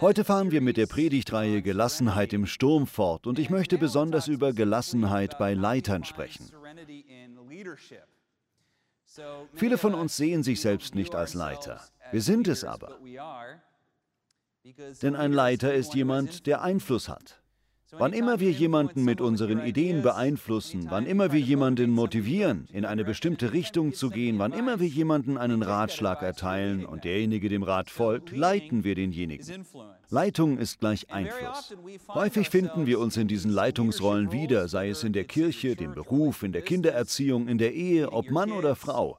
Heute fahren wir mit der Predigtreihe Gelassenheit im Sturm fort und ich möchte besonders über Gelassenheit bei Leitern sprechen. Viele von uns sehen sich selbst nicht als Leiter. Wir sind es aber. Denn ein Leiter ist jemand, der Einfluss hat. Wann immer wir jemanden mit unseren Ideen beeinflussen, wann immer wir jemanden motivieren, in eine bestimmte Richtung zu gehen, wann immer wir jemanden einen Ratschlag erteilen und derjenige dem Rat folgt, leiten wir denjenigen. Leitung ist gleich Einfluss. Häufig finden wir uns in diesen Leitungsrollen wieder, sei es in der Kirche, dem Beruf, in der Kindererziehung, in der Ehe, ob Mann oder Frau.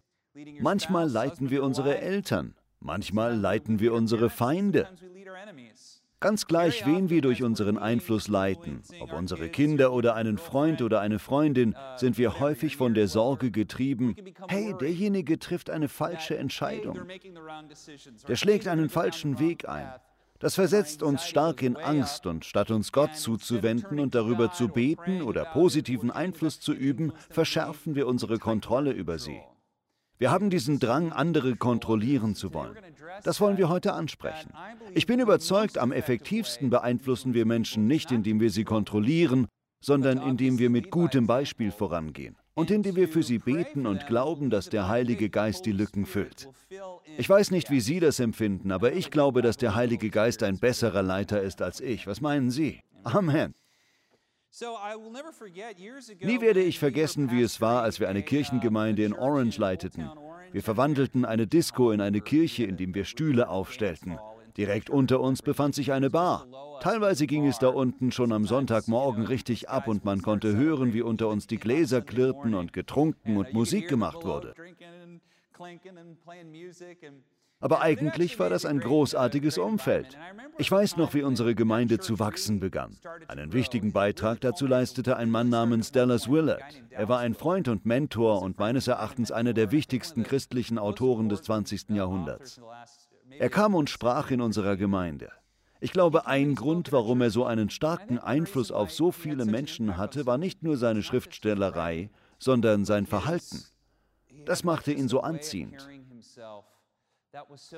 Manchmal leiten wir unsere Eltern, manchmal leiten wir unsere Feinde. Ganz gleich, wen wir durch unseren Einfluss leiten, ob unsere Kinder oder einen Freund oder eine Freundin, sind wir häufig von der Sorge getrieben, hey, derjenige trifft eine falsche Entscheidung. Der schlägt einen falschen Weg ein. Das versetzt uns stark in Angst und statt uns Gott zuzuwenden und darüber zu beten oder positiven Einfluss zu üben, verschärfen wir unsere Kontrolle über sie. Wir haben diesen Drang, andere kontrollieren zu wollen. Das wollen wir heute ansprechen. Ich bin überzeugt, am effektivsten beeinflussen wir Menschen nicht, indem wir sie kontrollieren, sondern indem wir mit gutem Beispiel vorangehen und indem wir für sie beten und glauben, dass der Heilige Geist die Lücken füllt. Ich weiß nicht, wie Sie das empfinden, aber ich glaube, dass der Heilige Geist ein besserer Leiter ist als ich. Was meinen Sie? Amen. Nie werde ich vergessen, wie es war, als wir eine Kirchengemeinde in Orange leiteten. Wir verwandelten eine Disco in eine Kirche, indem wir Stühle aufstellten. Direkt unter uns befand sich eine Bar. Teilweise ging es da unten schon am Sonntagmorgen richtig ab und man konnte hören, wie unter uns die Gläser klirrten und getrunken und Musik gemacht wurde. Aber eigentlich war das ein großartiges Umfeld. Ich weiß noch, wie unsere Gemeinde zu wachsen begann. Einen wichtigen Beitrag dazu leistete ein Mann namens Dallas Willard. Er war ein Freund und Mentor und meines Erachtens einer der wichtigsten christlichen Autoren des 20. Jahrhunderts. Er kam und sprach in unserer Gemeinde. Ich glaube, ein Grund, warum er so einen starken Einfluss auf so viele Menschen hatte, war nicht nur seine Schriftstellerei, sondern sein Verhalten. Das machte ihn so anziehend.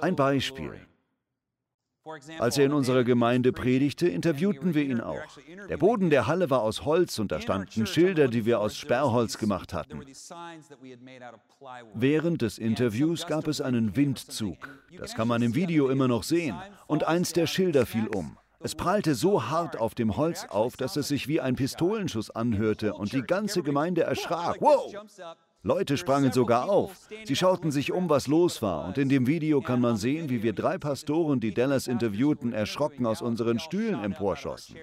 Ein Beispiel. Als er in unserer Gemeinde predigte, interviewten wir ihn auch. Der Boden der Halle war aus Holz und da standen Schilder, die wir aus Sperrholz gemacht hatten. Während des Interviews gab es einen Windzug. Das kann man im Video immer noch sehen. Und eins der Schilder fiel um. Es prallte so hart auf dem Holz auf, dass es sich wie ein Pistolenschuss anhörte und die ganze Gemeinde erschrak. Wow! Leute sprangen sogar auf. Sie schauten sich um, was los war. Und in dem Video kann man sehen, wie wir drei Pastoren, die Dallas interviewten, erschrocken aus unseren Stühlen emporschossen.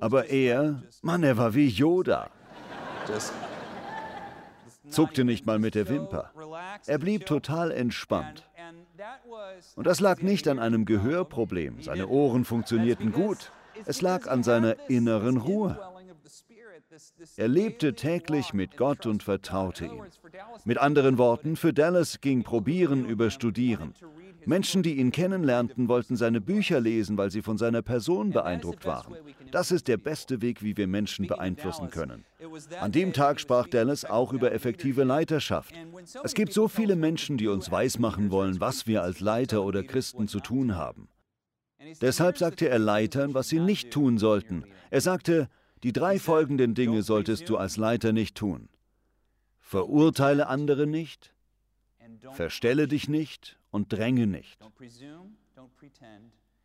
Aber er, Mann, er war wie Yoda. Zuckte nicht mal mit der Wimper. Er blieb total entspannt. Und das lag nicht an einem Gehörproblem. Seine Ohren funktionierten gut. Es lag an seiner inneren Ruhe. Er lebte täglich mit Gott und vertraute ihm. Mit anderen Worten, für Dallas ging Probieren über Studieren. Menschen, die ihn kennenlernten, wollten seine Bücher lesen, weil sie von seiner Person beeindruckt waren. Das ist der beste Weg, wie wir Menschen beeinflussen können. An dem Tag sprach Dallas auch über effektive Leiterschaft. Es gibt so viele Menschen, die uns weismachen wollen, was wir als Leiter oder Christen zu tun haben. Deshalb sagte er Leitern, was sie nicht tun sollten. Er sagte, die drei folgenden Dinge solltest du als Leiter nicht tun. Verurteile andere nicht, verstelle dich nicht und dränge nicht.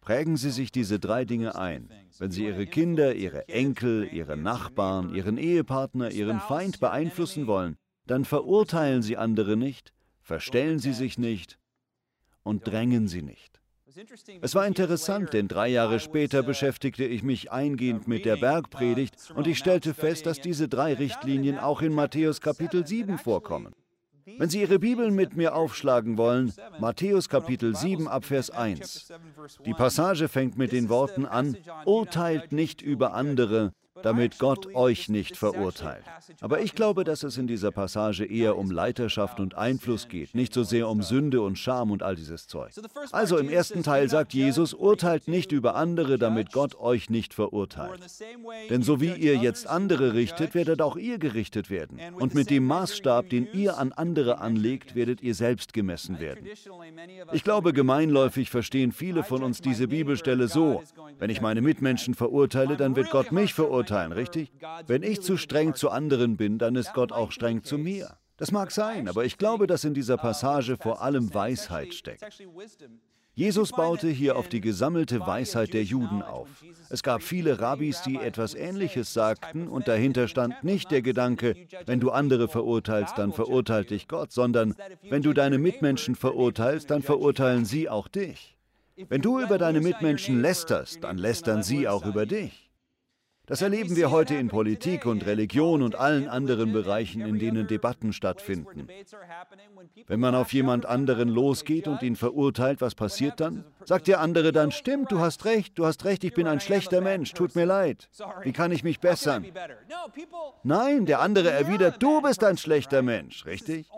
Prägen Sie sich diese drei Dinge ein. Wenn Sie Ihre Kinder, Ihre Enkel, Ihre Nachbarn, Ihren Ehepartner, Ihren Feind beeinflussen wollen, dann verurteilen Sie andere nicht, verstellen Sie sich nicht und drängen Sie nicht. Es war interessant, denn drei Jahre später beschäftigte ich mich eingehend mit der Bergpredigt und ich stellte fest, dass diese drei Richtlinien auch in Matthäus Kapitel 7 vorkommen. Wenn Sie Ihre Bibeln mit mir aufschlagen wollen, Matthäus Kapitel 7 ab Vers 1. Die Passage fängt mit den Worten an, urteilt nicht über andere, damit Gott euch nicht verurteilt. Aber ich glaube, dass es in dieser Passage eher um Leiterschaft und Einfluss geht, nicht so sehr um Sünde und Scham und all dieses Zeug. Also im ersten Teil sagt Jesus, urteilt nicht über andere, damit Gott euch nicht verurteilt. Denn so wie ihr jetzt andere richtet, werdet auch ihr gerichtet werden. Und mit dem Maßstab, den ihr an andere anlegt, werdet ihr selbst gemessen werden. Ich glaube, gemeinläufig verstehen viele von uns diese Bibelstelle so, wenn ich meine Mitmenschen verurteile, dann wird Gott mich verurteilen, richtig? Wenn ich zu streng zu anderen bin, dann ist Gott auch streng zu mir. Das mag sein, aber ich glaube, dass in dieser Passage vor allem Weisheit steckt. Jesus baute hier auf die gesammelte Weisheit der Juden auf. Es gab viele Rabbis, die etwas Ähnliches sagten, und dahinter stand nicht der Gedanke, wenn du andere verurteilst, dann verurteilt dich Gott, sondern wenn du deine Mitmenschen verurteilst, dann verurteilen sie auch dich. Wenn du über deine Mitmenschen lästerst, dann lästern sie auch über dich. Das erleben wir heute in Politik und Religion und allen anderen Bereichen, in denen Debatten stattfinden. Wenn man auf jemand anderen losgeht und ihn verurteilt, was passiert dann? Sagt der andere dann, stimmt, du hast recht, du hast recht, ich bin ein schlechter Mensch, tut mir leid. Wie kann ich mich bessern? Nein, der andere erwidert, du bist ein schlechter Mensch, richtig?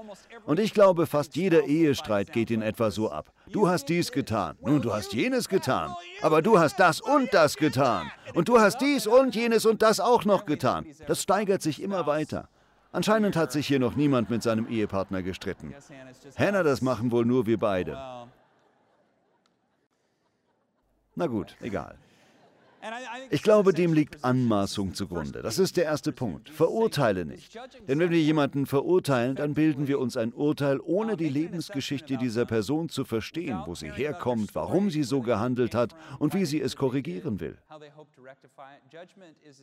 Und ich glaube, fast jeder Ehestreit geht in etwa so ab. Du hast dies getan, nun du hast jenes getan, aber du hast das und das getan. Und du hast dies und jenes und das auch noch getan. Das steigert sich immer weiter. Anscheinend hat sich hier noch niemand mit seinem Ehepartner gestritten. Hannah, das machen wohl nur wir beide. Na gut, egal. Ich glaube, dem liegt Anmaßung zugrunde. Das ist der erste Punkt. Verurteile nicht. Denn wenn wir jemanden verurteilen, dann bilden wir uns ein Urteil, ohne die Lebensgeschichte dieser Person zu verstehen, wo sie herkommt, warum sie so gehandelt hat und wie sie es korrigieren will.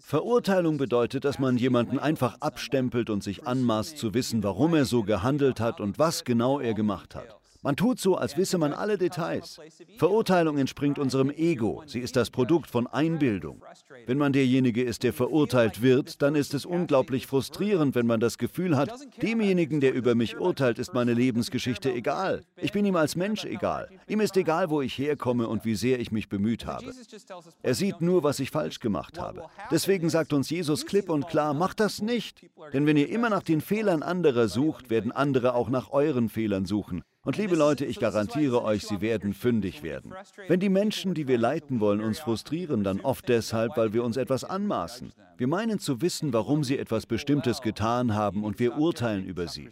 Verurteilung bedeutet, dass man jemanden einfach abstempelt und sich anmaßt zu wissen, warum er so gehandelt hat und was genau er gemacht hat. Man tut so, als wisse man alle Details. Verurteilung entspringt unserem Ego. Sie ist das Produkt von Einbildung. Wenn man derjenige ist, der verurteilt wird, dann ist es unglaublich frustrierend, wenn man das Gefühl hat, demjenigen, der über mich urteilt, ist meine Lebensgeschichte egal. Ich bin ihm als Mensch egal. Ihm ist egal, wo ich herkomme und wie sehr ich mich bemüht habe. Er sieht nur, was ich falsch gemacht habe. Deswegen sagt uns Jesus klipp und klar, macht das nicht. Denn wenn ihr immer nach den Fehlern anderer sucht, werden andere auch nach euren Fehlern suchen. Und liebe Leute, ich garantiere euch, sie werden fündig werden. Wenn die Menschen, die wir leiten wollen, uns frustrieren, dann oft deshalb, weil wir uns etwas anmaßen. Wir meinen zu wissen, warum sie etwas Bestimmtes getan haben und wir urteilen über sie.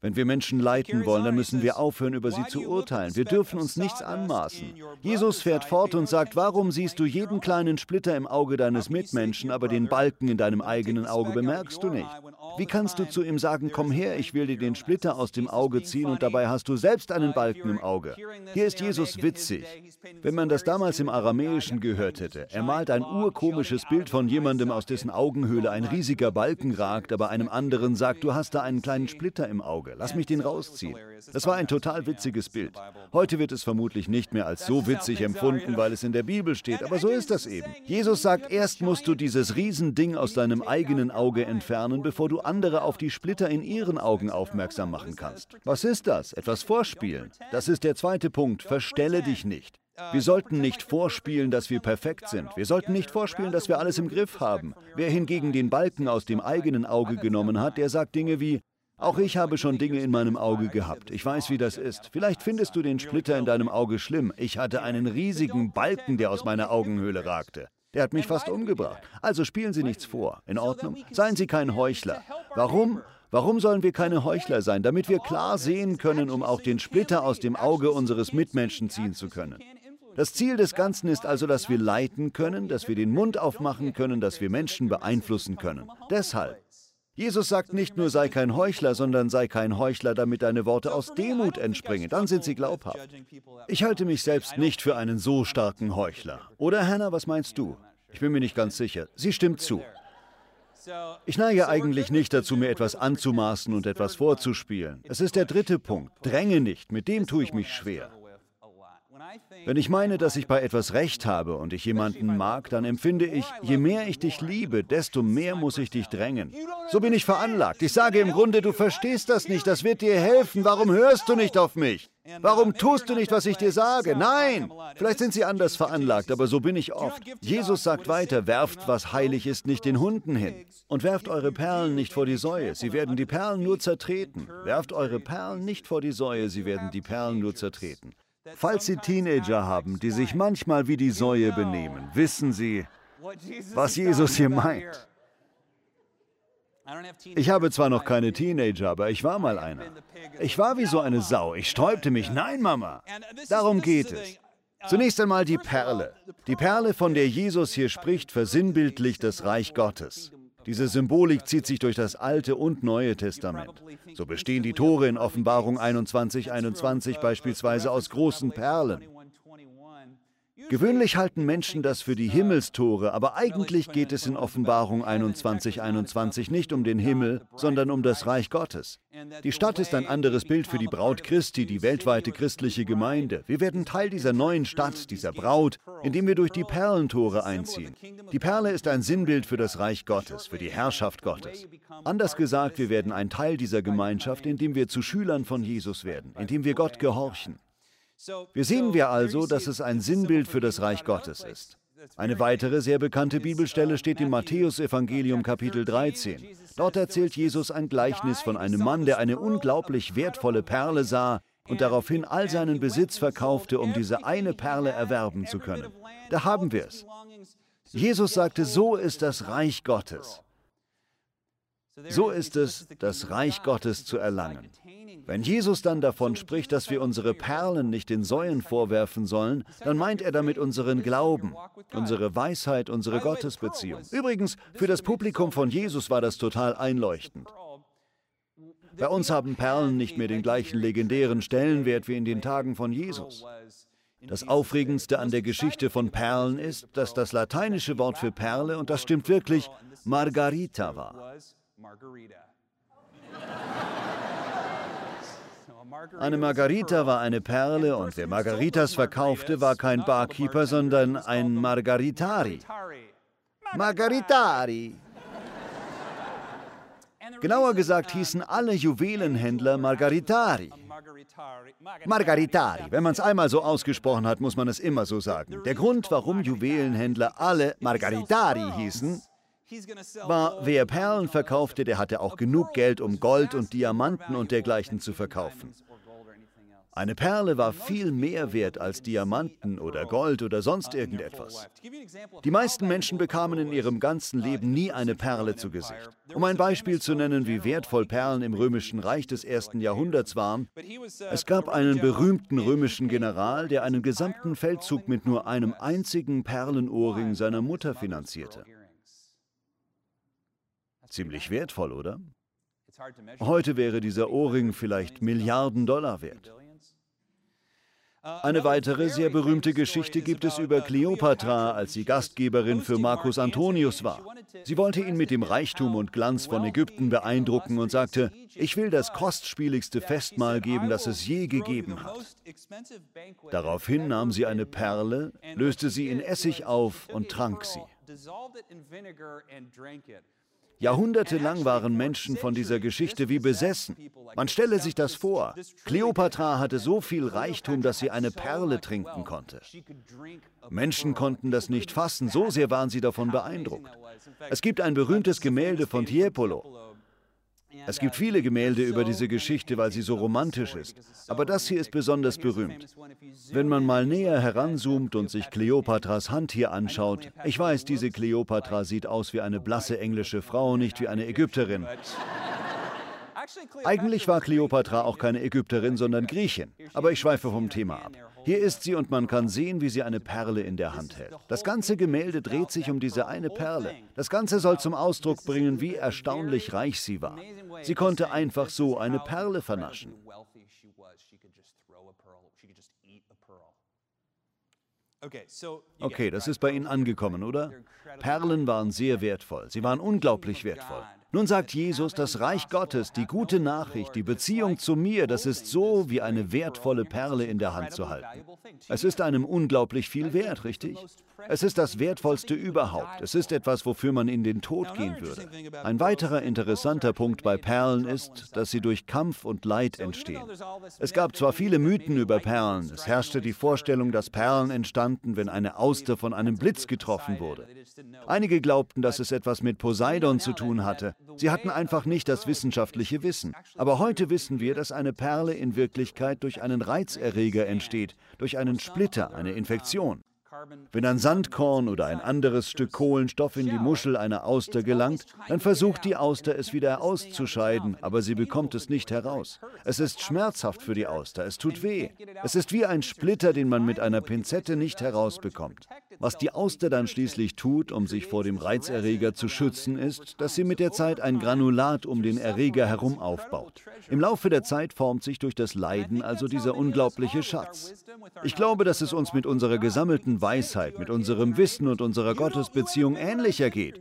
Wenn wir Menschen leiten wollen, dann müssen wir aufhören, über sie zu urteilen. Wir dürfen uns nichts anmaßen. Jesus fährt fort und sagt, warum siehst du jeden kleinen Splitter im Auge deines Mitmenschen, aber den Balken in deinem eigenen Auge bemerkst du nicht? Wie kannst du zu ihm sagen, komm her, ich will dir den Splitter aus dem Auge ziehen und dabei hast du selbst einen Balken im Auge? Hier ist Jesus witzig. Wenn man das damals im Aramäischen gehört hätte, er malt ein urkomisches Bild von jemandem, aus dessen Augenhöhle ein riesiger Balken ragt, aber einem anderen sagt, du hast da einen kleinen Splitter im Auge. Auge. Lass mich den rausziehen. Das war ein total witziges Bild. Heute wird es vermutlich nicht mehr als so witzig empfunden, weil es in der Bibel steht, aber so ist das eben. Jesus sagt, erst musst du dieses Riesending aus deinem eigenen Auge entfernen, bevor du andere auf die Splitter in ihren Augen aufmerksam machen kannst. Was ist das? Etwas vorspielen. Das ist der zweite Punkt. Verstelle dich nicht. Wir sollten nicht vorspielen, dass wir perfekt sind. Wir sollten nicht vorspielen, dass wir alles im Griff haben. Wer hingegen den Balken aus dem eigenen Auge genommen hat, der sagt Dinge wie, auch ich habe schon Dinge in meinem Auge gehabt. Ich weiß, wie das ist. Vielleicht findest du den Splitter in deinem Auge schlimm. Ich hatte einen riesigen Balken, der aus meiner Augenhöhle ragte. Der hat mich fast umgebracht. Also spielen Sie nichts vor. In Ordnung? Seien Sie kein Heuchler. Warum? Warum sollen wir keine Heuchler sein? Damit wir klar sehen können, um auch den Splitter aus dem Auge unseres Mitmenschen ziehen zu können. Das Ziel des Ganzen ist also, dass wir leiten können, dass wir den Mund aufmachen können, dass wir Menschen beeinflussen können. Deshalb Jesus sagt nicht nur sei kein Heuchler, sondern sei kein Heuchler, damit deine Worte aus Demut entspringen. Dann sind sie glaubhaft. Ich halte mich selbst nicht für einen so starken Heuchler. Oder Hannah, was meinst du? Ich bin mir nicht ganz sicher. Sie stimmt zu. Ich neige eigentlich nicht dazu, mir etwas anzumaßen und etwas vorzuspielen. Es ist der dritte Punkt. Dränge nicht, mit dem tue ich mich schwer. Wenn ich meine, dass ich bei etwas Recht habe und ich jemanden mag, dann empfinde ich, je mehr ich dich liebe, desto mehr muss ich dich drängen. So bin ich veranlagt. Ich sage im Grunde, du verstehst das nicht, das wird dir helfen. Warum hörst du nicht auf mich? Warum tust du nicht, was ich dir sage? Nein! Vielleicht sind sie anders veranlagt, aber so bin ich oft. Jesus sagt weiter, werft, was heilig ist, nicht den Hunden hin. Und werft eure Perlen nicht vor die Säue, sie werden die Perlen nur zertreten. Werft eure Perlen nicht vor die Säue, sie werden die Perlen nur zertreten. Falls Sie Teenager haben, die sich manchmal wie die Säue benehmen, wissen Sie, was Jesus hier meint. Ich habe zwar noch keine Teenager, aber ich war mal einer. Ich war wie so eine Sau. Ich sträubte mich. Nein, Mama. Darum geht es. Zunächst einmal die Perle. Die Perle, von der Jesus hier spricht, versinnbildlicht das Reich Gottes. Diese Symbolik zieht sich durch das Alte und Neue Testament. So bestehen die Tore in Offenbarung 21, 21 beispielsweise aus großen Perlen. Gewöhnlich halten Menschen das für die Himmelstore, aber eigentlich geht es in Offenbarung 21, 21 nicht um den Himmel, sondern um das Reich Gottes. Die Stadt ist ein anderes Bild für die Braut Christi, die weltweite christliche Gemeinde. Wir werden Teil dieser neuen Stadt, dieser Braut, indem wir durch die Perlentore einziehen. Die Perle ist ein Sinnbild für das Reich Gottes, für die Herrschaft Gottes. Anders gesagt, wir werden ein Teil dieser Gemeinschaft, indem wir zu Schülern von Jesus werden, indem wir Gott gehorchen. Wir sehen wir also, dass es ein Sinnbild für das Reich Gottes ist. Eine weitere sehr bekannte Bibelstelle steht im Matthäusevangelium Kapitel 13. Dort erzählt Jesus ein Gleichnis von einem Mann, der eine unglaublich wertvolle Perle sah und daraufhin all seinen Besitz verkaufte, um diese eine Perle erwerben zu können. Da haben wir es. Jesus sagte, so ist das Reich Gottes. So ist es, das Reich Gottes zu erlangen. Wenn Jesus dann davon spricht, dass wir unsere Perlen nicht den Säuen vorwerfen sollen, dann meint er damit unseren Glauben, unsere Weisheit, unsere Gottesbeziehung. Übrigens, für das Publikum von Jesus war das total einleuchtend. Bei uns haben Perlen nicht mehr den gleichen legendären Stellenwert wie in den Tagen von Jesus. Das Aufregendste an der Geschichte von Perlen ist, dass das lateinische Wort für Perle, und das stimmt wirklich, Margarita war. Eine Margarita war eine Perle und wer Margaritas verkaufte, war kein Barkeeper, sondern ein Margaritari. Margaritari. Genauer gesagt hießen alle Juwelenhändler Margaritari. Margaritari. Wenn man es einmal so ausgesprochen hat, muss man es immer so sagen. Der Grund, warum Juwelenhändler alle Margaritari hießen, war, wer Perlen verkaufte, der hatte auch genug Geld, um Gold und Diamanten und dergleichen zu verkaufen. Eine Perle war viel mehr wert als Diamanten oder Gold oder sonst irgendetwas. Die meisten Menschen bekamen in ihrem ganzen Leben nie eine Perle zu Gesicht. Um ein Beispiel zu nennen, wie wertvoll Perlen im römischen Reich des ersten Jahrhunderts waren, es gab einen berühmten römischen General, der einen gesamten Feldzug mit nur einem einzigen Perlenohrring seiner Mutter finanzierte. Ziemlich wertvoll, oder? Heute wäre dieser Ohrring vielleicht Milliarden Dollar wert. Eine weitere sehr berühmte Geschichte gibt es über Kleopatra, als sie Gastgeberin für Marcus Antonius war. Sie wollte ihn mit dem Reichtum und Glanz von Ägypten beeindrucken und sagte, ich will das kostspieligste Festmahl geben, das es je gegeben hat. Daraufhin nahm sie eine Perle, löste sie in Essig auf und trank sie. Jahrhundertelang waren Menschen von dieser Geschichte wie besessen. Man stelle sich das vor. Kleopatra hatte so viel Reichtum, dass sie eine Perle trinken konnte. Menschen konnten das nicht fassen, so sehr waren sie davon beeindruckt. Es gibt ein berühmtes Gemälde von Tiepolo. Es gibt viele Gemälde über diese Geschichte, weil sie so romantisch ist. Aber das hier ist besonders berühmt. Wenn man mal näher heranzoomt und sich Kleopatras Hand hier anschaut, ich weiß, diese Kleopatra sieht aus wie eine blasse englische Frau, nicht wie eine Ägypterin. Eigentlich war Kleopatra auch keine Ägypterin, sondern Griechin. Aber ich schweife vom Thema ab. Hier ist sie und man kann sehen, wie sie eine Perle in der Hand hält. Das ganze Gemälde dreht sich um diese eine Perle. Das Ganze soll zum Ausdruck bringen, wie erstaunlich reich sie war. Sie konnte einfach so eine Perle vernaschen. Okay, das ist bei Ihnen angekommen, oder? Perlen waren sehr wertvoll. Sie waren unglaublich wertvoll. Nun sagt Jesus, das Reich Gottes, die gute Nachricht, die Beziehung zu mir, das ist so wie eine wertvolle Perle in der Hand zu halten. Es ist einem unglaublich viel wert, richtig? Es ist das Wertvollste überhaupt. Es ist etwas, wofür man in den Tod gehen würde. Ein weiterer interessanter Punkt bei Perlen ist, dass sie durch Kampf und Leid entstehen. Es gab zwar viele Mythen über Perlen. Es herrschte die Vorstellung, dass Perlen entstanden, wenn eine Auster von einem Blitz getroffen wurde. Einige glaubten, dass es etwas mit Poseidon zu tun hatte. Sie hatten einfach nicht das wissenschaftliche Wissen. Aber heute wissen wir, dass eine Perle in Wirklichkeit durch einen Reizerreger entsteht, durch einen Splitter, eine Infektion. Wenn ein Sandkorn oder ein anderes Stück Kohlenstoff in die Muschel einer Auster gelangt, dann versucht die Auster es wieder auszuscheiden, aber sie bekommt es nicht heraus. Es ist schmerzhaft für die Auster, es tut weh. Es ist wie ein Splitter, den man mit einer Pinzette nicht herausbekommt. Was die Auster dann schließlich tut, um sich vor dem Reizerreger zu schützen, ist, dass sie mit der Zeit ein Granulat um den Erreger herum aufbaut. Im Laufe der Zeit formt sich durch das Leiden also dieser unglaubliche Schatz. Ich glaube, dass es uns mit unserer gesammelten Weisheit, mit unserem Wissen und unserer Gottesbeziehung ähnlicher geht.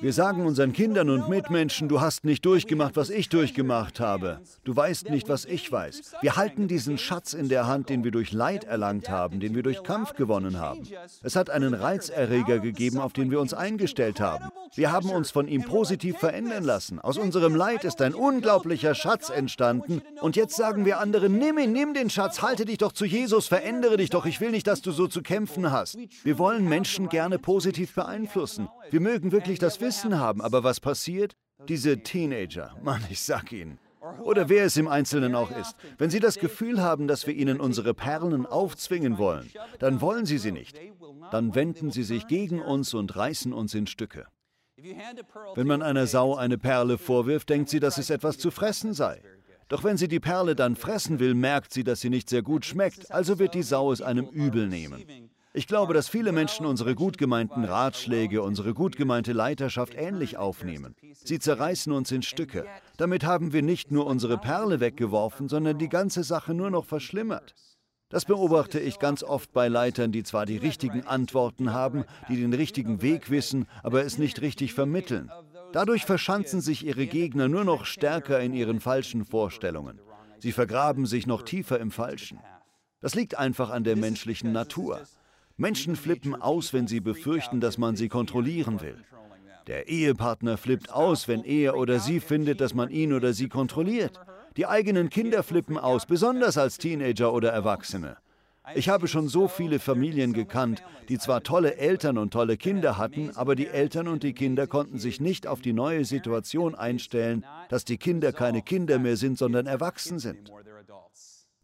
Wir sagen unseren Kindern und Mitmenschen, du hast nicht durchgemacht, was ich durchgemacht habe. Du weißt nicht, was ich weiß. Wir halten diesen Schatz in der Hand, den wir durch Leid erlangt haben, den wir durch Kampf gewonnen haben. Es hat einen Reizerreger gegeben, auf den wir uns eingestellt haben. Wir haben uns von ihm positiv verändern lassen. Aus unserem Leid ist ein unglaublicher Schatz entstanden. Und jetzt sagen wir anderen, nimm ihn, nimm den Schatz, halte dich doch zu Jesus, verändere dich doch. Ich will nicht, dass du so zu kämpfen hast. Wir wollen Menschen gerne positiv beeinflussen. Wir mögen wirklich das Wissen haben. Aber was passiert? Diese Teenager, Mann, ich sag Ihnen. Oder wer es im Einzelnen auch ist. Wenn sie das Gefühl haben, dass wir ihnen unsere Perlen aufzwingen wollen, dann wollen sie sie nicht. Dann wenden sie sich gegen uns und reißen uns in Stücke. Wenn man einer Sau eine Perle vorwirft, denkt sie, dass es etwas zu fressen sei. Doch wenn sie die Perle dann fressen will, merkt sie, dass sie nicht sehr gut schmeckt, also wird die Sau es einem übel nehmen. Ich glaube, dass viele Menschen unsere gut gemeinten Ratschläge, unsere gut gemeinte Leiterschaft ähnlich aufnehmen. Sie zerreißen uns in Stücke. Damit haben wir nicht nur unsere Perle weggeworfen, sondern die ganze Sache nur noch verschlimmert. Das beobachte ich ganz oft bei Leitern, die zwar die richtigen Antworten haben, die den richtigen Weg wissen, aber es nicht richtig vermitteln. Dadurch verschanzen sich ihre Gegner nur noch stärker in ihren falschen Vorstellungen. Sie vergraben sich noch tiefer im Falschen. Das liegt einfach an der menschlichen Natur. Menschen flippen aus, wenn sie befürchten, dass man sie kontrollieren will. Der Ehepartner flippt aus, wenn er oder sie findet, dass man ihn oder sie kontrolliert. Die eigenen Kinder flippen aus, besonders als Teenager oder Erwachsene. Ich habe schon so viele Familien gekannt, die zwar tolle Eltern und tolle Kinder hatten, aber die Eltern und die Kinder konnten sich nicht auf die neue Situation einstellen, dass die Kinder keine Kinder mehr sind, sondern erwachsen sind.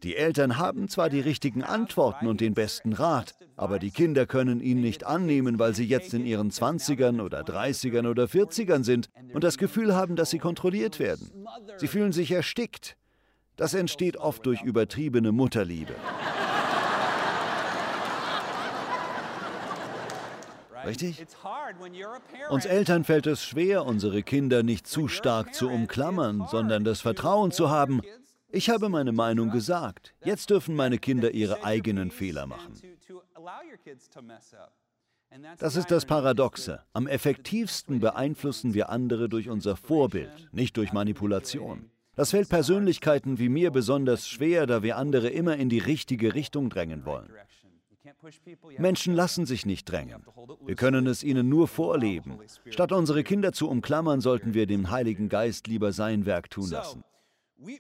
Die Eltern haben zwar die richtigen Antworten und den besten Rat, aber die Kinder können ihn nicht annehmen, weil sie jetzt in ihren 20ern oder 30ern oder 40ern sind und das Gefühl haben, dass sie kontrolliert werden. Sie fühlen sich erstickt. Das entsteht oft durch übertriebene Mutterliebe. Richtig? Uns Eltern fällt es schwer, unsere Kinder nicht zu stark zu umklammern, sondern das Vertrauen zu haben, ich habe meine Meinung gesagt. Jetzt dürfen meine Kinder ihre eigenen Fehler machen. Das ist das Paradoxe. Am effektivsten beeinflussen wir andere durch unser Vorbild, nicht durch Manipulation. Das fällt Persönlichkeiten wie mir besonders schwer, da wir andere immer in die richtige Richtung drängen wollen. Menschen lassen sich nicht drängen. Wir können es ihnen nur vorleben. Statt unsere Kinder zu umklammern, sollten wir dem Heiligen Geist lieber sein Werk tun lassen.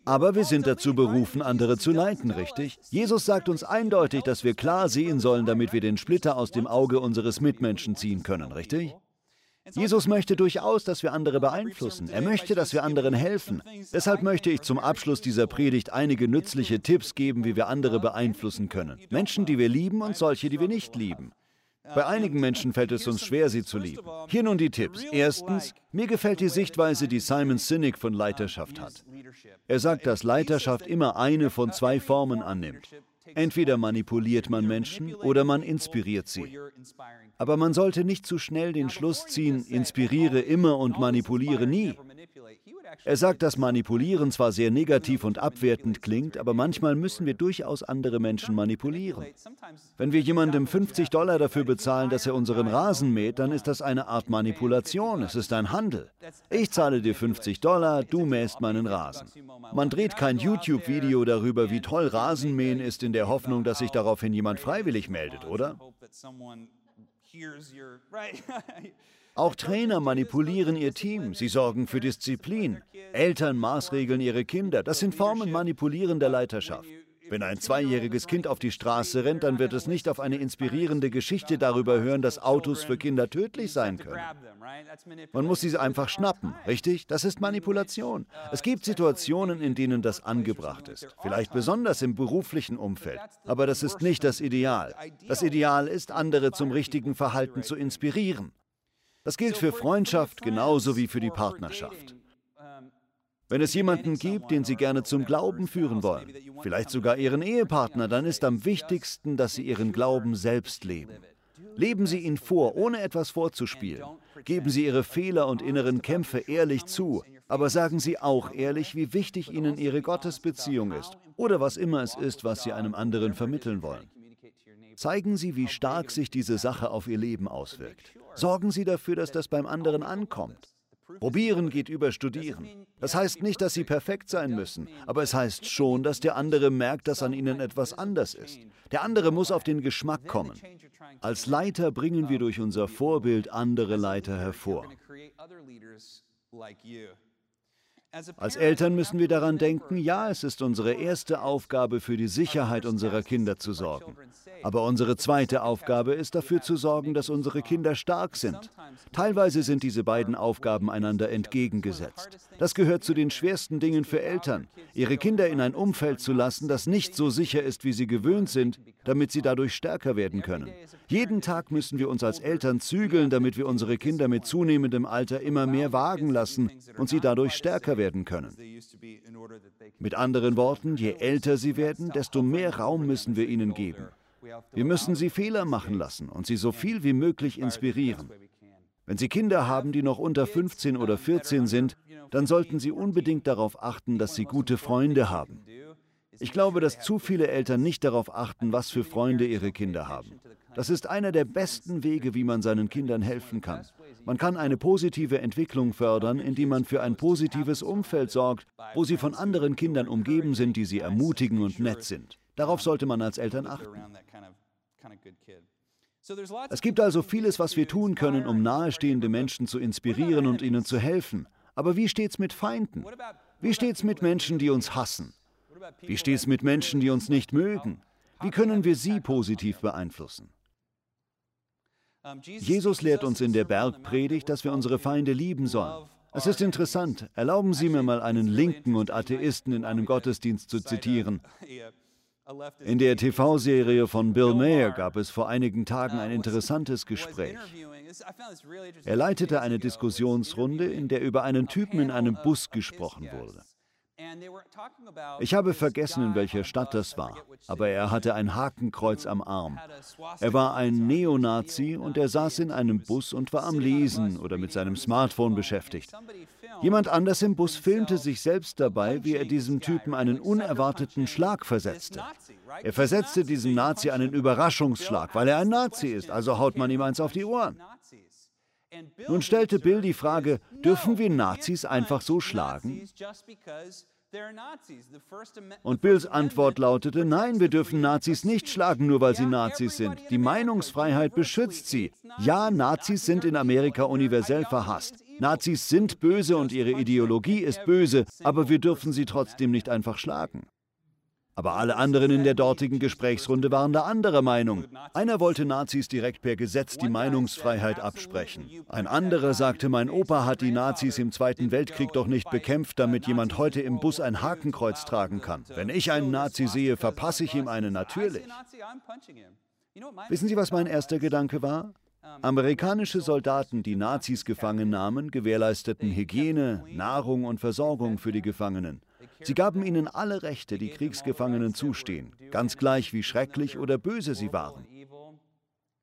Aber wir sind dazu berufen, andere zu leiten, richtig? Jesus sagt uns eindeutig, dass wir klar sehen sollen, damit wir den Splitter aus dem Auge unseres Mitmenschen ziehen können, richtig? Jesus möchte durchaus, dass wir andere beeinflussen. Er möchte, dass wir anderen helfen. Deshalb möchte ich zum Abschluss dieser Predigt einige nützliche Tipps geben, wie wir andere beeinflussen können. Menschen, die wir lieben und solche, die wir nicht lieben. Bei einigen Menschen fällt es uns schwer, sie zu lieben. Hier nun die Tipps. Erstens, mir gefällt die Sichtweise, die Simon Sinek von Leiterschaft hat. Er sagt, dass Leiterschaft immer eine von zwei Formen annimmt. Entweder manipuliert man Menschen oder man inspiriert sie. Aber man sollte nicht zu schnell den Schluss ziehen, inspiriere immer und manipuliere nie. Er sagt, dass Manipulieren zwar sehr negativ und abwertend klingt, aber manchmal müssen wir durchaus andere Menschen manipulieren. Wenn wir jemandem 50 Dollar dafür bezahlen, dass er unseren Rasen mäht, dann ist das eine Art Manipulation. Es ist ein Handel. Ich zahle dir 50 Dollar, du mähst meinen Rasen. Man dreht kein YouTube-Video darüber, wie toll Rasenmähen ist, in der Hoffnung, dass sich daraufhin jemand freiwillig meldet, oder? Auch Trainer manipulieren ihr Team, sie sorgen für Disziplin. Eltern maßregeln ihre Kinder. Das sind Formen manipulierender Leiterschaft. Wenn ein zweijähriges Kind auf die Straße rennt, dann wird es nicht auf eine inspirierende Geschichte darüber hören, dass Autos für Kinder tödlich sein können. Man muss sie einfach schnappen, richtig? Das ist Manipulation. Es gibt Situationen, in denen das angebracht ist, vielleicht besonders im beruflichen Umfeld, aber das ist nicht das Ideal. Das Ideal ist, andere zum richtigen Verhalten zu inspirieren. Das gilt für Freundschaft genauso wie für die Partnerschaft. Wenn es jemanden gibt, den Sie gerne zum Glauben führen wollen, vielleicht sogar Ihren Ehepartner, dann ist am wichtigsten, dass Sie Ihren Glauben selbst leben. Leben Sie ihn vor, ohne etwas vorzuspielen. Geben Sie Ihre Fehler und inneren Kämpfe ehrlich zu, aber sagen Sie auch ehrlich, wie wichtig Ihnen Ihre Gottesbeziehung ist oder was immer es ist, was Sie einem anderen vermitteln wollen. Zeigen Sie, wie stark sich diese Sache auf Ihr Leben auswirkt. Sorgen Sie dafür, dass das beim anderen ankommt. Probieren geht über Studieren. Das heißt nicht, dass Sie perfekt sein müssen, aber es heißt schon, dass der andere merkt, dass an Ihnen etwas anders ist. Der andere muss auf den Geschmack kommen. Als Leiter bringen wir durch unser Vorbild andere Leiter hervor. Als Eltern müssen wir daran denken, ja, es ist unsere erste Aufgabe, für die Sicherheit unserer Kinder zu sorgen. Aber unsere zweite Aufgabe ist dafür zu sorgen, dass unsere Kinder stark sind. Teilweise sind diese beiden Aufgaben einander entgegengesetzt. Das gehört zu den schwersten Dingen für Eltern, ihre Kinder in ein Umfeld zu lassen, das nicht so sicher ist, wie sie gewöhnt sind, damit sie dadurch stärker werden können. Jeden Tag müssen wir uns als Eltern zügeln, damit wir unsere Kinder mit zunehmendem Alter immer mehr wagen lassen und sie dadurch stärker werden können. Mit anderen Worten, je älter sie werden, desto mehr Raum müssen wir ihnen geben. Wir müssen sie Fehler machen lassen und sie so viel wie möglich inspirieren. Wenn Sie Kinder haben, die noch unter 15 oder 14 sind, dann sollten Sie unbedingt darauf achten, dass sie gute Freunde haben. Ich glaube, dass zu viele Eltern nicht darauf achten, was für Freunde ihre Kinder haben. Das ist einer der besten Wege, wie man seinen Kindern helfen kann. Man kann eine positive Entwicklung fördern, indem man für ein positives Umfeld sorgt, wo sie von anderen Kindern umgeben sind, die sie ermutigen und nett sind. Darauf sollte man als Eltern achten. Es gibt also vieles, was wir tun können, um nahestehende Menschen zu inspirieren und ihnen zu helfen. Aber wie steht's mit Feinden? Wie steht's mit Menschen, die uns hassen? Wie steht's mit Menschen, die uns nicht mögen? Wie können wir sie positiv beeinflussen? Jesus lehrt uns in der Bergpredigt, dass wir unsere Feinde lieben sollen. Es ist interessant. Erlauben Sie mir mal einen Linken und Atheisten in einem Gottesdienst zu zitieren. In der TV-Serie von Bill Mayer gab es vor einigen Tagen ein interessantes Gespräch. Er leitete eine Diskussionsrunde, in der über einen Typen in einem Bus gesprochen wurde. Ich habe vergessen, in welcher Stadt das war, aber er hatte ein Hakenkreuz am Arm. Er war ein Neonazi und er saß in einem Bus und war am Lesen oder mit seinem Smartphone beschäftigt. Jemand anders im Bus filmte sich selbst dabei, wie er diesem Typen einen unerwarteten Schlag versetzte. Er versetzte diesem Nazi einen Überraschungsschlag, weil er ein Nazi ist, also haut man ihm eins auf die Ohren. Nun stellte Bill die Frage, dürfen wir Nazis einfach so schlagen? Und Bills Antwort lautete, nein, wir dürfen Nazis nicht schlagen, nur weil sie Nazis sind. Die Meinungsfreiheit beschützt sie. Ja, Nazis sind in Amerika universell verhasst. Nazis sind böse und ihre Ideologie ist böse, aber wir dürfen sie trotzdem nicht einfach schlagen. Aber alle anderen in der dortigen Gesprächsrunde waren da anderer Meinung. Einer wollte Nazis direkt per Gesetz die Meinungsfreiheit absprechen. Ein anderer sagte, mein Opa hat die Nazis im Zweiten Weltkrieg doch nicht bekämpft, damit jemand heute im Bus ein Hakenkreuz tragen kann. Wenn ich einen Nazi sehe, verpasse ich ihm einen natürlich. Wissen Sie, was mein erster Gedanke war? Amerikanische Soldaten, die Nazis gefangen nahmen, gewährleisteten Hygiene, Nahrung und Versorgung für die Gefangenen. Sie gaben ihnen alle Rechte, die Kriegsgefangenen zustehen, ganz gleich wie schrecklich oder böse sie waren.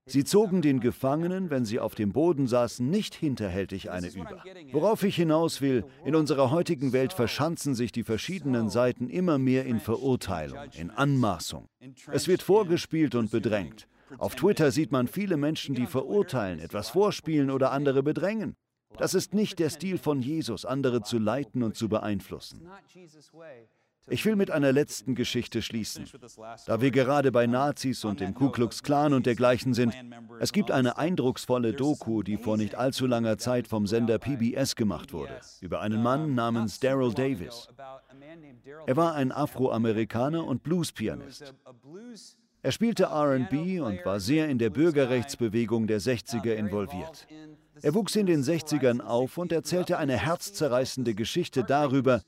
Sie zogen den Gefangenen, wenn sie auf dem Boden saßen, nicht hinterhältig eine über. Worauf ich hinaus will, in unserer heutigen Welt verschanzen sich die verschiedenen Seiten immer mehr in Verurteilung, in Anmaßung. Es wird vorgespielt und bedrängt. Auf Twitter sieht man viele Menschen, die verurteilen, etwas vorspielen oder andere bedrängen. Das ist nicht der Stil von Jesus, andere zu leiten und zu beeinflussen. Ich will mit einer letzten Geschichte schließen. Da wir gerade bei Nazis und dem Ku Klux Klan und dergleichen sind, es gibt eine eindrucksvolle Doku, die vor nicht allzu langer Zeit vom Sender PBS gemacht wurde, über einen Mann namens Daryl Davis. Er war ein Afroamerikaner und Bluespianist. Er spielte RB und war sehr in der Bürgerrechtsbewegung der 60er involviert. Er wuchs in den 60ern auf und erzählte eine herzzerreißende Geschichte darüber,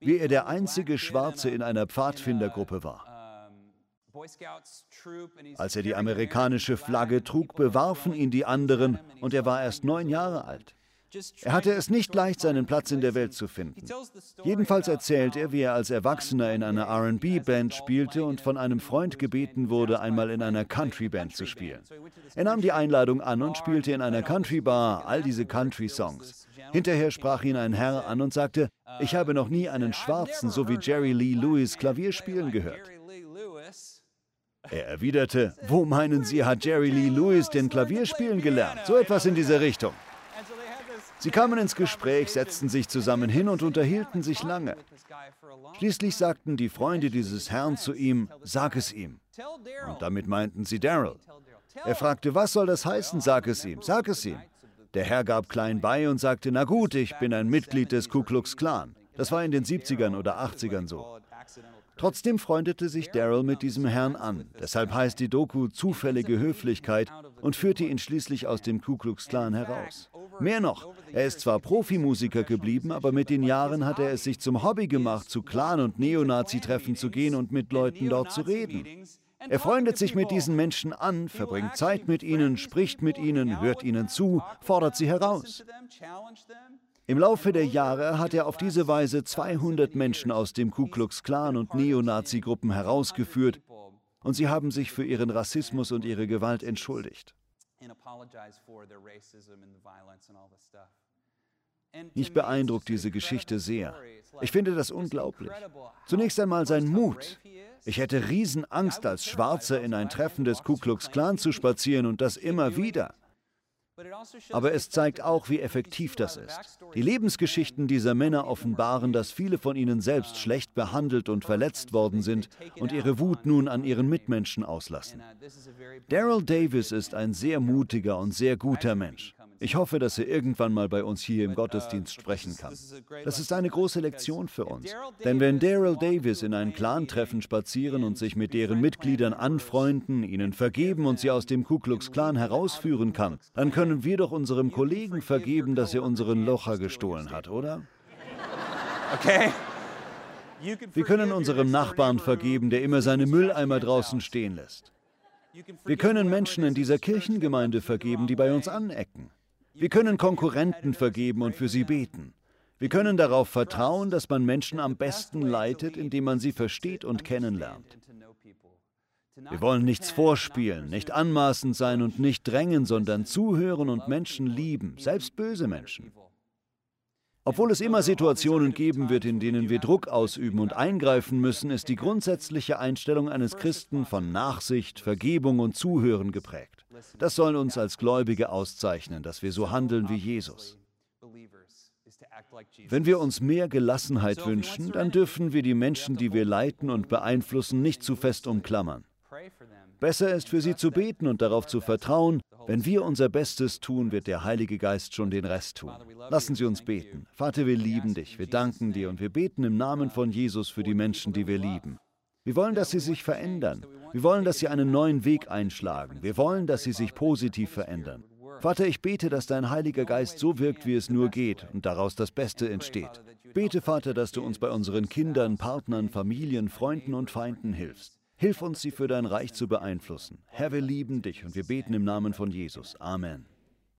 wie er der einzige Schwarze in einer Pfadfindergruppe war. Als er die amerikanische Flagge trug, bewarfen ihn die anderen und er war erst neun Jahre alt. Er hatte es nicht leicht, seinen Platz in der Welt zu finden. Jedenfalls erzählt er, wie er als Erwachsener in einer RB-Band spielte und von einem Freund gebeten wurde, einmal in einer Country-Band zu spielen. Er nahm die Einladung an und spielte in einer Country-Bar all diese Country-Songs. Hinterher sprach ihn ein Herr an und sagte, ich habe noch nie einen Schwarzen so wie Jerry Lee Lewis Klavier spielen gehört. Er erwiderte, wo meinen Sie, hat Jerry Lee Lewis denn Klavierspielen gelernt? So etwas in dieser Richtung. Sie kamen ins Gespräch, setzten sich zusammen hin und unterhielten sich lange. Schließlich sagten die Freunde dieses Herrn zu ihm, sag es ihm. Und damit meinten sie Daryl. Er fragte, was soll das heißen, sag es ihm, sag es ihm. Der Herr gab klein bei und sagte, na gut, ich bin ein Mitglied des Ku Klux Klan. Das war in den 70ern oder 80ern so. Trotzdem freundete sich Daryl mit diesem Herrn an. Deshalb heißt die Doku zufällige Höflichkeit und führte ihn schließlich aus dem Ku Klux Klan heraus. Mehr noch, er ist zwar Profimusiker geblieben, aber mit den Jahren hat er es sich zum Hobby gemacht, zu Clan- und Neonazi-Treffen zu gehen und mit Leuten dort zu reden. Er freundet sich mit diesen Menschen an, verbringt Zeit mit ihnen, spricht mit ihnen, hört ihnen zu, fordert sie heraus. Im Laufe der Jahre hat er auf diese Weise 200 Menschen aus dem Ku Klux Klan und Neonazi-Gruppen herausgeführt und sie haben sich für ihren Rassismus und ihre Gewalt entschuldigt. Mich beeindruckt diese Geschichte sehr. Ich finde das unglaublich. Zunächst einmal sein Mut. Ich hätte Riesenangst, als Schwarzer in ein Treffen des Ku Klux Klan zu spazieren und das immer wieder. Aber es zeigt auch, wie effektiv das ist. Die Lebensgeschichten dieser Männer offenbaren, dass viele von ihnen selbst schlecht behandelt und verletzt worden sind und ihre Wut nun an ihren Mitmenschen auslassen. Daryl Davis ist ein sehr mutiger und sehr guter Mensch. Ich hoffe, dass er irgendwann mal bei uns hier im Gottesdienst sprechen kann. Das ist eine große Lektion für uns. Denn wenn Daryl Davis in ein Clan-Treffen spazieren und sich mit deren Mitgliedern anfreunden, ihnen vergeben und sie aus dem Ku Klux Klan herausführen kann, dann können wir doch unserem Kollegen vergeben, dass er unseren Locher gestohlen hat, oder? Okay. Wir können unserem Nachbarn vergeben, der immer seine Mülleimer draußen stehen lässt. Wir können Menschen in dieser Kirchengemeinde vergeben, die bei uns anecken. Wir können Konkurrenten vergeben und für sie beten. Wir können darauf vertrauen, dass man Menschen am besten leitet, indem man sie versteht und kennenlernt. Wir wollen nichts vorspielen, nicht anmaßend sein und nicht drängen, sondern zuhören und Menschen lieben, selbst böse Menschen. Obwohl es immer Situationen geben wird, in denen wir Druck ausüben und eingreifen müssen, ist die grundsätzliche Einstellung eines Christen von Nachsicht, Vergebung und Zuhören geprägt. Das soll uns als Gläubige auszeichnen, dass wir so handeln wie Jesus. Wenn wir uns mehr Gelassenheit wünschen, dann dürfen wir die Menschen, die wir leiten und beeinflussen, nicht zu fest umklammern. Besser ist für sie zu beten und darauf zu vertrauen, wenn wir unser Bestes tun, wird der Heilige Geist schon den Rest tun. Lassen Sie uns beten. Vater, wir lieben dich, wir danken dir und wir beten im Namen von Jesus für die Menschen, die wir lieben. Wir wollen, dass sie sich verändern. Wir wollen, dass sie einen neuen Weg einschlagen. Wir wollen, dass sie sich positiv verändern. Vater, ich bete, dass dein Heiliger Geist so wirkt, wie es nur geht und daraus das Beste entsteht. Bete, Vater, dass du uns bei unseren Kindern, Partnern, Familien, Freunden und Feinden hilfst. Hilf uns, sie für dein Reich zu beeinflussen. Herr, wir lieben dich und wir beten im Namen von Jesus. Amen.